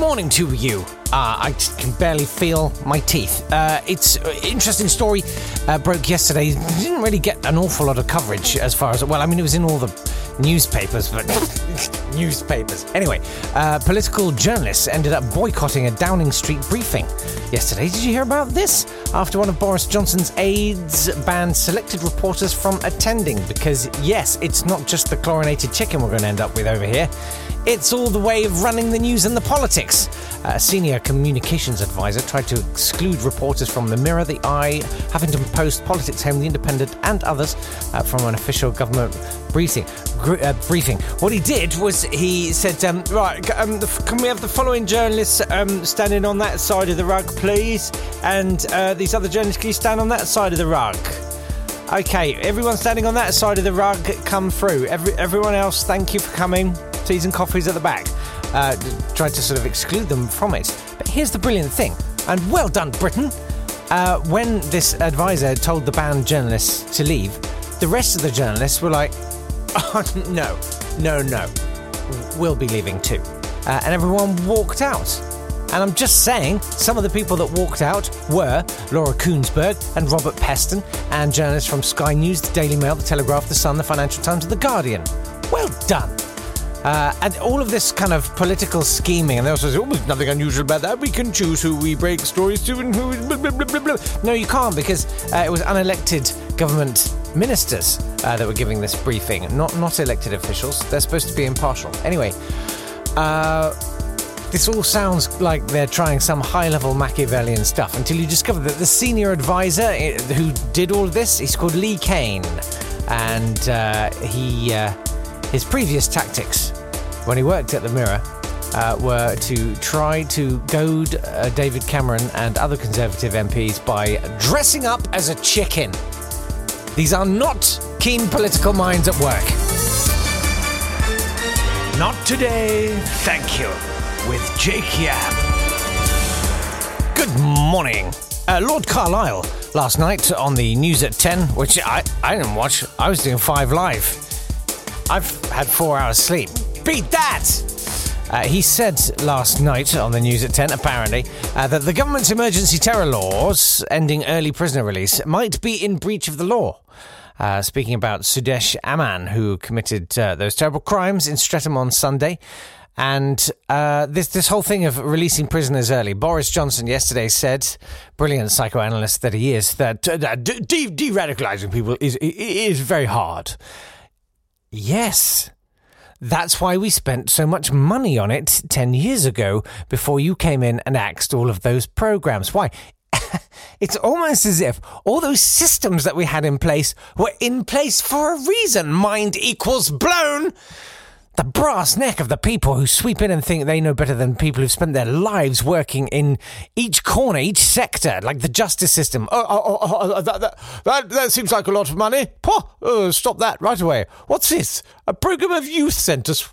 Morning to you. Uh, I can barely feel my teeth. Uh, it's an interesting story. Uh, broke yesterday. Didn't really get an awful lot of coverage as far as well. I mean, it was in all the newspapers, but newspapers. Anyway, uh, political journalists ended up boycotting a Downing Street briefing yesterday. Did you hear about this? After one of Boris Johnson's aides banned selected reporters from attending because yes, it's not just the chlorinated chicken we're going to end up with over here. It's all the way of running the news and the politics. A senior communications advisor tried to exclude reporters from The Mirror, The Eye, Huffington Post, Politics Home, The Independent, and others uh, from an official government briefing. Gr- uh, briefing. What he did was he said, um, "Right, um, the, can we have the following journalists um, standing on that side of the rug, please? And uh, these other journalists, can you stand on that side of the rug?" Okay, everyone standing on that side of the rug, come through. Every, everyone else, thank you for coming. Teas and coffees at the back. Uh, tried to sort of exclude them from it. But here's the brilliant thing, and well done, Britain. Uh, when this advisor told the banned journalists to leave, the rest of the journalists were like, oh, no, no, no, we'll be leaving too. Uh, and everyone walked out. And I'm just saying, some of the people that walked out were Laura Kuenssberg and Robert Peston, and journalists from Sky News, the Daily Mail, the Telegraph, the Sun, the Financial Times, and the Guardian. Well done. Uh, and all of this kind of political scheming, and they also say, oh, there's nothing unusual about that. We can choose who we break stories to and who. Blah, blah, blah. No, you can't because uh, it was unelected government ministers uh, that were giving this briefing, not not elected officials. They're supposed to be impartial. Anyway, uh, this all sounds like they're trying some high level Machiavellian stuff until you discover that the senior advisor eh, who did all this, he's called Lee Cain. And uh, he, uh, his previous tactics when he worked at the Mirror uh, were to try to goad uh, David Cameron and other Conservative MPs by dressing up as a chicken. These are not keen political minds at work. Not today, thank you, with Jake Yapp. Good morning. Uh, Lord Carlile last night on the news at 10, which I, I didn't watch. I was doing five live. I've had four hours sleep. Beat that! Uh, he said last night on the news at 10, apparently, uh, that the government's emergency terror laws ending early prisoner release might be in breach of the law. Uh, speaking about Sudesh Amman, who committed uh, those terrible crimes in Streatham on Sunday. And uh, this this whole thing of releasing prisoners early. Boris Johnson yesterday said, brilliant psychoanalyst that he is, that, uh, that de- people is is very hard. Yes. That's why we spent so much money on it 10 years ago before you came in and axed all of those programs. Why? it's almost as if all those systems that we had in place were in place for a reason. Mind equals blown. The brass neck of the people who sweep in and think they know better than people who've spent their lives working in each corner, each sector, like the justice system. Oh, oh, oh, oh, oh that, that, that, that seems like a lot of money. Pah, oh, stop that right away. What's this? A program of youth centres.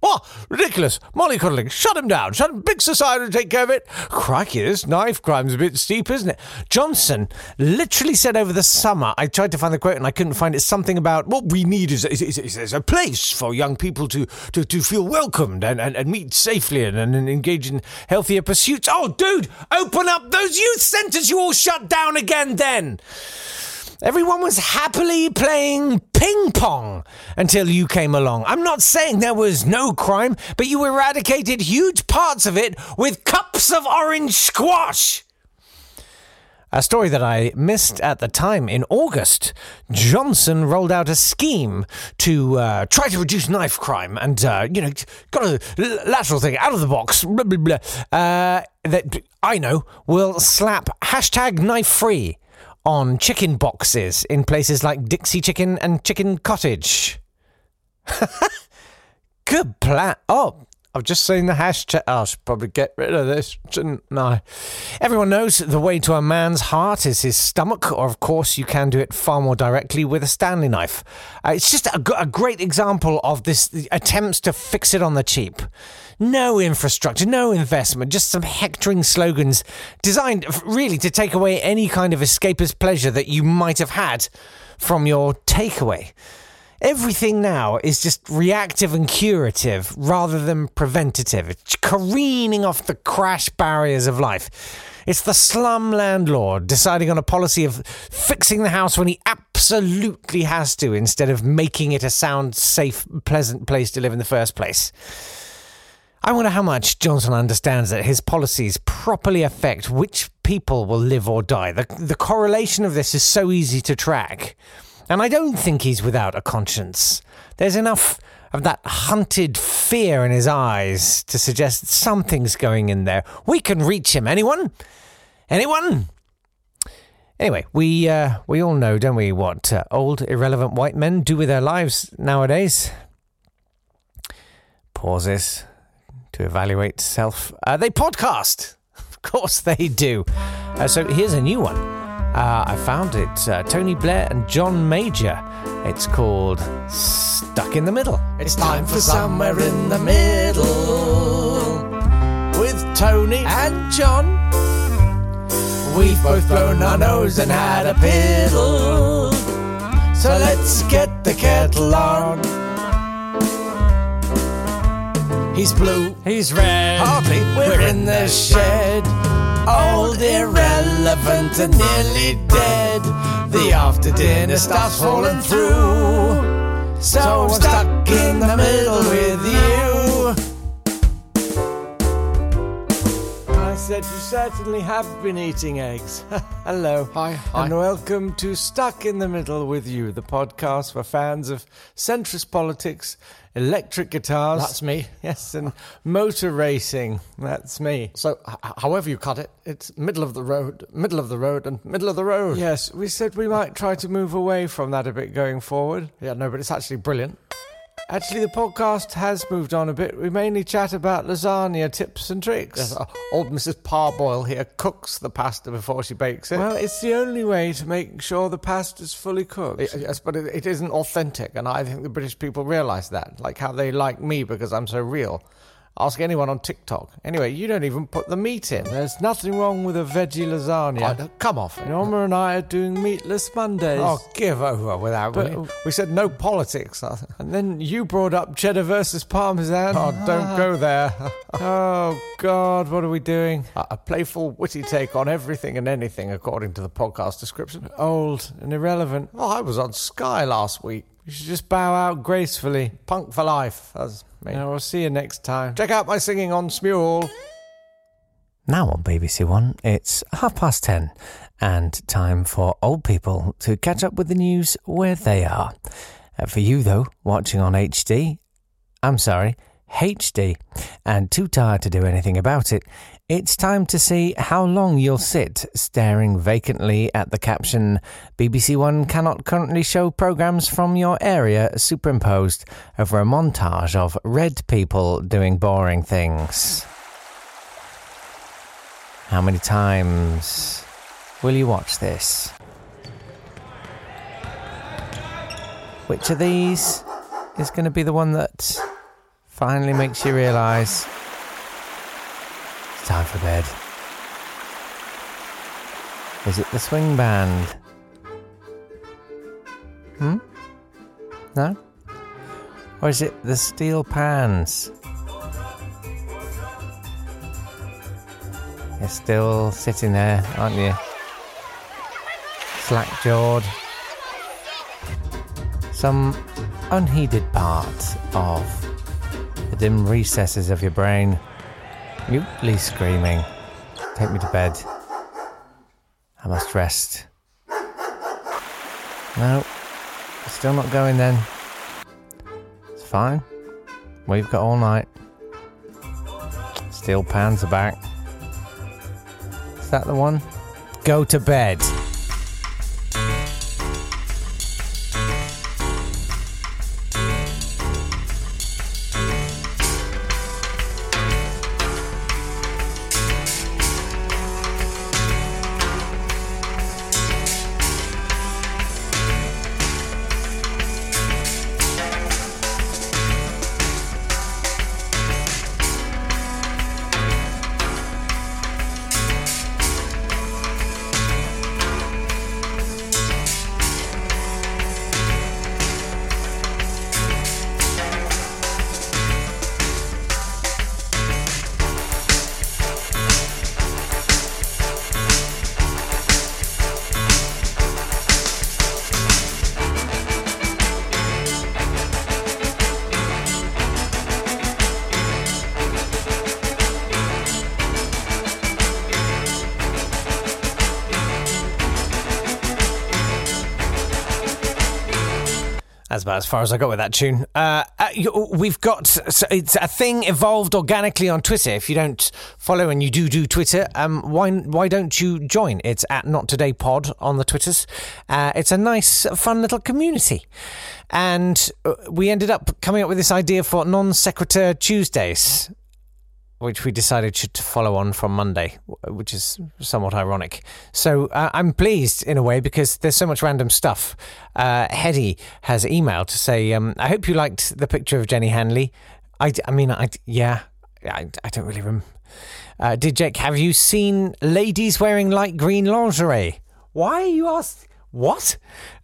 What? Ridiculous. Mollycoddling. Shut him down. Shut him. Big society to take care of it. Crikey, this knife crime's a bit steep, isn't it? Johnson literally said over the summer, I tried to find the quote and I couldn't find it, something about what we need is, is, is, is a place for young people to, to, to feel welcomed and, and, and meet safely and, and engage in healthier pursuits. Oh, dude, open up those youth centres you all shut down again then. Everyone was happily playing ping pong until you came along. I'm not saying there was no crime, but you eradicated huge parts of it with cups of orange squash. A story that I missed at the time in August. Johnson rolled out a scheme to uh, try to reduce knife crime and, uh, you know, got a lateral thing out of the box, blah, blah, blah, uh, that I know will slap hashtag knife free on chicken boxes in places like Dixy Chicken and Chicken Cottage. Good plan. Oh, I've just seen the hashtag. I should probably get rid of this, shouldn't I? Everyone knows the way to a man's heart is his stomach, or of course, you can do it far more directly with a Stanley knife. Uh, it's just a, a great example of this attempts to fix it on the cheap. No infrastructure, no investment, just some hectoring slogans designed really to take away any kind of escapist pleasure that you might have had from your takeaway. Everything now is just reactive and curative rather than preventative. It's careening off the crash barriers of life. It's the slum landlord deciding on a policy of fixing the house when he absolutely has to instead of making it a sound, safe, pleasant place to live in the first place. I wonder how much Johnson understands that his policies properly affect which people will live or die. The, the correlation of this is so easy to track. And I don't think he's without a conscience. There's enough of that hunted fear in his eyes to suggest something's going in there. We can reach him. Anyone? Anyone? Anyway, we uh, we all know, don't we, what uh, old irrelevant white men do with their lives nowadays? Pauses to evaluate self. Uh, they podcast. Of course they do. Uh, so here's a new one. Uh, I found it. Uh, Tony Blair and John Major. It's called Stuck in the Middle. It's time for Somewhere in the Middle with Tony and John. We've both blown our nose and had a piddle. So let's get the kettle on. He's blue, he's red. Hardly, we're in the shed old, irrelevant, and nearly dead. The after dinner stuff's falling through. So I'm stuck in the middle with you. Said, You certainly have been eating eggs. Hello. Hi. Hi. And welcome to Stuck in the Middle with You, the podcast for fans of centrist politics electric guitars. That's me. Yes, and motor racing. That's me. So, h- however you cut it, it's middle of the road, middle of the road, and middle of the road. Yes, we said we might try to move away from that a bit going forward. Yeah, no, but it's actually brilliant. Actually, the podcast has moved on a bit. We mainly chat about lasagna tips and tricks. Yes, old Mrs. Parboil here cooks the pasta before she bakes it. Well, it's the only way to make sure the pasta's fully cooked. Yes, but it, it isn't authentic, and I think the British people realise that. Like how they like me because I'm so real. Ask anyone on TikTok. Anyway, you don't even put the meat in. There's nothing wrong with a veggie lasagna. Oh, come off. Norma and I are doing meatless Mondays. Oh, give over without But-. We said no politics. And then you brought up cheddar versus parmesan. Oh, don't go there. Oh, God, what are we doing? A a playful, witty take on everything and anything, according to the podcast description. Old and irrelevant. Oh, I was on Sky last week. You should just bow out gracefully. Punk for life. That's me. And we'll see you next time. Check out my singing on Smule. Now on BBC One, it's half past ten, and time for old people to catch up with the news where they are. Uh, for you, though, watching on HD, I'm sorry, HD, and too tired to do anything about it, it's time to see how long you'll sit staring vacantly at the caption BBC One cannot currently show programmes from your area superimposed over a montage of red people doing boring things. How many times will you watch this? Which of these is going to be the one that finally makes you realise for bed? Is it the swing band? Hmm? No? Or is it the steel pans? You're still sitting there, aren't you? Slack jawed, some unheeded part of the dim recesses of your brain, mutely screaming, Take me to bed. I must rest. No, still not going then. It's fine. We've got all night. Steel pans are back. Is that the one? Go to bed. That's about as far as I got with that tune. Uh, uh, we've got so it's a thing evolved organically on Twitter. If you don't follow and you do do Twitter, um, why why don't you join? It's at Not Today Pod on the Twitters. Uh, it's a nice, fun little community, and uh, we ended up coming up with this idea for non sequitur Tuesdays which we decided should follow on from Monday, which is somewhat ironic. So uh, I'm pleased in a way because there's so much random stuff. Uh, Hetty has emailed to say, um, I hope you liked the picture of Jenny Hanley. I, I mean, I, yeah, I, I don't really remember. Uh, did Jake, have you seen ladies wearing light green lingerie? Why are you asked? What?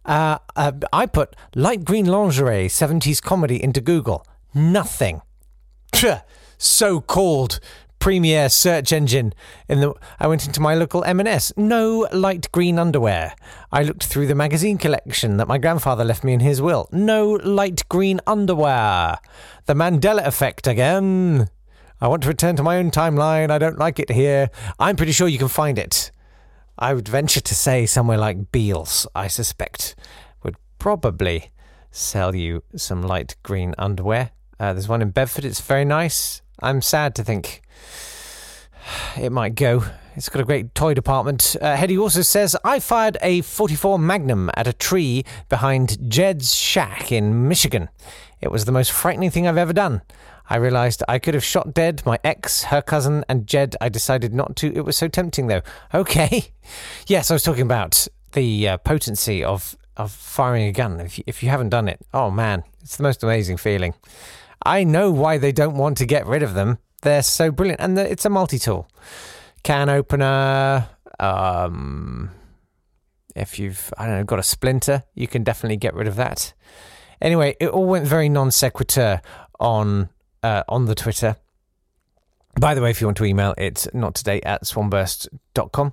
Uh, uh, I put light green lingerie 70s comedy into Google. Nothing so-called premier search engine in the I went into my local M&S no light green underwear. I looked through the magazine collection that my grandfather left me in his will. No light green underwear. The Mandela effect again. I want to return to my own timeline. I don't like it here. I'm pretty sure you can find it. I would venture to say somewhere like Beales I suspect would probably sell you some light green underwear. Uh, there's one in Bedford. It's very nice I'm sad to think it might go. It's got a great toy department. Uh, Hetty also says, I fired a 44 Magnum at a tree behind Jed's shack in Michigan. It was the most frightening thing I've ever done. I realized I could have shot dead my ex, her cousin, and Jed. I decided not to. It was so tempting, though. Okay. Yes, I was talking about the uh, potency of, of firing a gun. If you, if you haven't done it, oh man, it's the most amazing feeling. I know why they don't want to get rid of them. They're so brilliant, and it's a multi-tool can opener. Um, if you've I don't know got a splinter, you can definitely get rid of that. Anyway, it all went very non sequitur on uh, on the Twitter. By the way, if you want to email, it's not today at swanburst.com.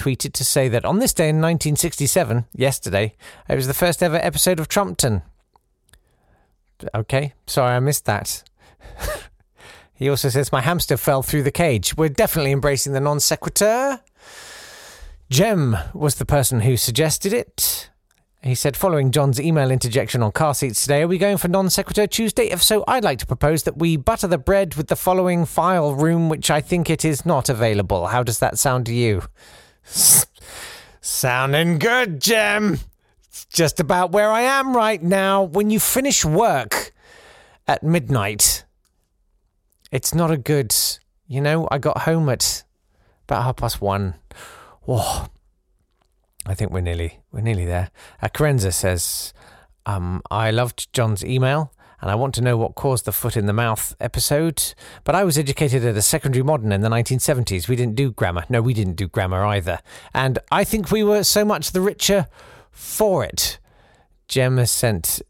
tweeted to say that on this day in 1967, yesterday, it was the first ever episode of Trumpton. Okay, sorry I missed that. he also says, My hamster fell through the cage. We're definitely embracing the non sequitur. Jem was the person who suggested it. He said, following John's email interjection on car seats today, are we going for non sequitur Tuesday? If so, I'd like to propose that we butter the bread with the following file room, which I think it is not available. How does that sound to you? Sounding good, Jim. It's just about where I am right now. When you finish work at midnight, it's not a good. You know, I got home at about half past one. Oh, I think we're nearly we're nearly there. Uh, Carenza says, um, "I loved John's email and I want to know what caused the foot in the mouth episode. But I was educated at a secondary modern in the 1970s. We didn't do grammar. No, we didn't do grammar either. And I think we were so much the richer for it. Jem has sent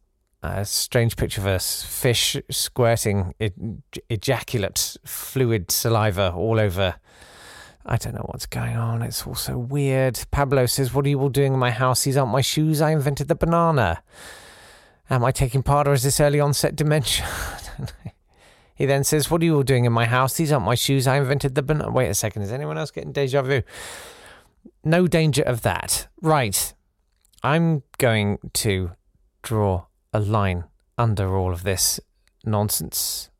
a strange picture of a fish squirting ejaculate fluid saliva all over. I don't know what's going on. It's all so weird. Pablo says, What are you all doing in my house? These aren't my shoes. I invented the banana. Am I taking part or is this early onset dementia? he then says, What are you all doing in my house? These aren't my shoes. I invented the banana. Wait a second. Is anyone else getting deja vu? No danger of that. Right. I'm going to draw a line under all of this nonsense.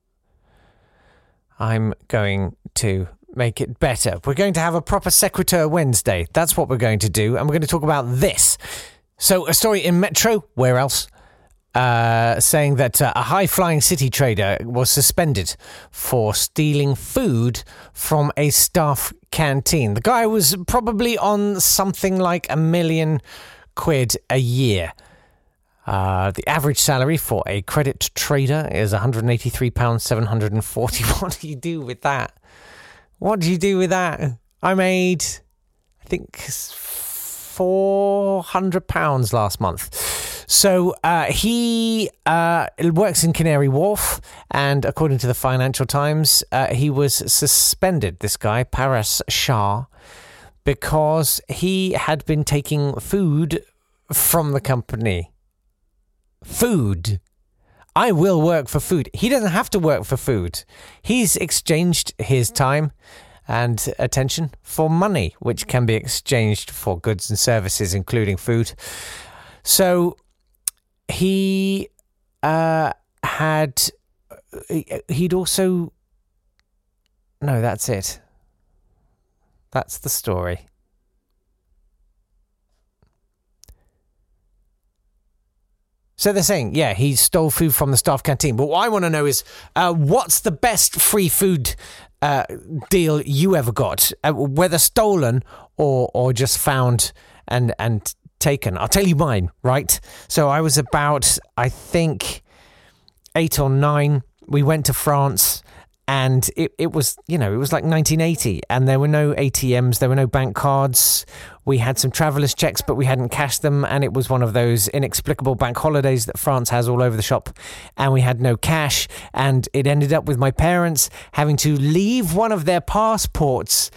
I'm going to make it better. We're going to have a proper Sequitur Wednesday. That's what we're going to do. And we're going to talk about this. So, a story in Metro, where else? Uh, saying that uh, a high flying city trader was suspended for stealing food from a staff canteen. The guy was probably on something like a million quid a year. Uh, the average salary for a credit trader is £183,740. What do you do with that? What do you do with that? I made, I think, £400 last month. So uh, he uh, works in Canary Wharf, and according to the Financial Times, uh, he was suspended, this guy, Paras Shah, because he had been taking food from the company food. I will work for food. He doesn't have to work for food. He's exchanged his time and attention for money, which can be exchanged for goods and services, including food. So he uh, had, he'd also, no, that's it. That's the story. So they're saying, yeah, he stole food from the staff canteen. But what I want to know is, uh, what's the best free food uh, deal you ever got, uh, whether stolen or or just found and and taken? I'll tell you mine. Right. So I was about, I think, eight or nine. We went to France and it, it was you know it was like 1980 and there were no atms there were no bank cards we had some travelers checks but we hadn't cashed them and it was one of those inexplicable bank holidays that france has all over the shop and we had no cash and it ended up with my parents having to leave one of their passports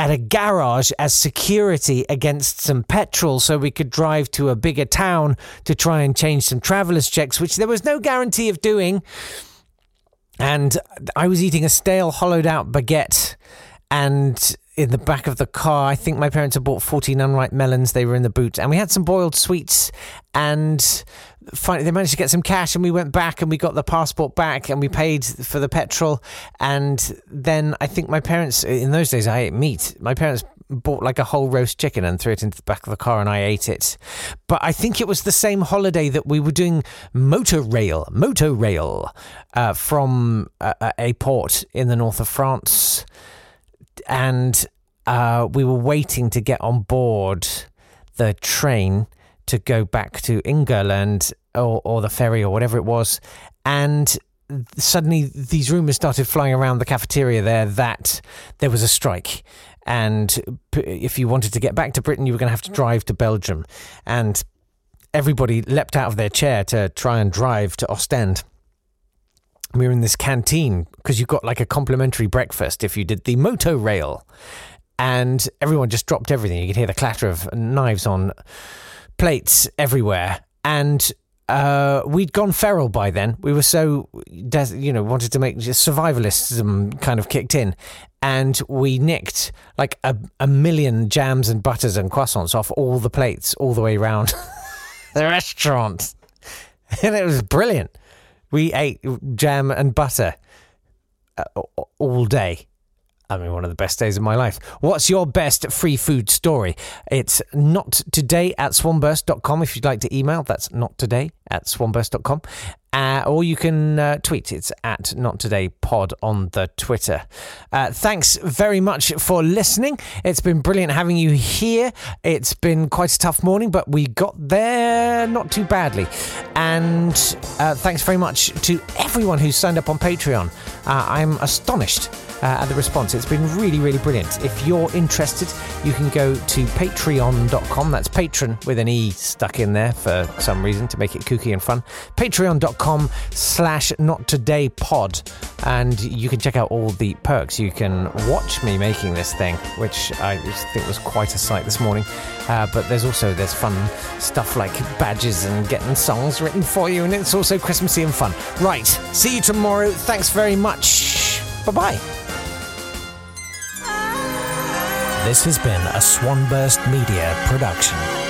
at a garage as security against some petrol so we could drive to a bigger town to try and change some travelers checks which there was no guarantee of doing and I was eating a stale, hollowed out baguette. And in the back of the car, I think my parents had bought 14 unripe melons. They were in the boot. And we had some boiled sweets. And finally, they managed to get some cash. And we went back and we got the passport back and we paid for the petrol. And then I think my parents, in those days, I ate meat. My parents bought like a whole roast chicken and threw it into the back of the car and I ate it. But I think it was the same holiday that we were doing motorrail, motorrail uh, from a, a, port in the north of France. And uh, we were waiting to get on board the train to go back to England or, or the ferry or whatever it was. And suddenly these rumors started flying around the cafeteria there that there was a strike and if you wanted to get back to Britain, you were going to have to drive to Belgium. And everybody leapt out of their chair to try and drive to Ostend. We were in this canteen because you got like a complimentary breakfast if you did the moto rail And everyone just dropped everything. You could hear the clatter of knives on plates everywhere. And uh, we'd gone feral by then. We were so, des- you know, wanted to make survivalism kind of kicked in. And we nicked like a, a million jams and butters and croissants off all the plates all the way around the restaurant. And it was brilliant. We ate jam and butter uh, all day. I mean, one of the best days of my life. What's your best free food story? It's not today at swanburst.com if you'd like to email. That's not today at swanburst.com. uh, or you can uh, tweet. It's at Not Today Pod on the Twitter. Uh, thanks very much for listening. It's been brilliant having you here. It's been quite a tough morning, but we got there not too badly. And uh, thanks very much to everyone who signed up on Patreon. Uh, I'm astonished uh, at the response. It's been really, really brilliant. If you're interested, you can go to patreon.com. That's patron with an E stuck in there for some reason to make it kooky and fun. Patreon.com slash not today pod. And you can check out all the perks. You can watch me making this thing, which I think was quite a sight this morning. Uh, but there's also there's fun stuff like badges and getting songs written for you, and it's also Christmassy and fun. Right, see you tomorrow. Thanks very much. Bye bye. This has been a Swanburst Media production.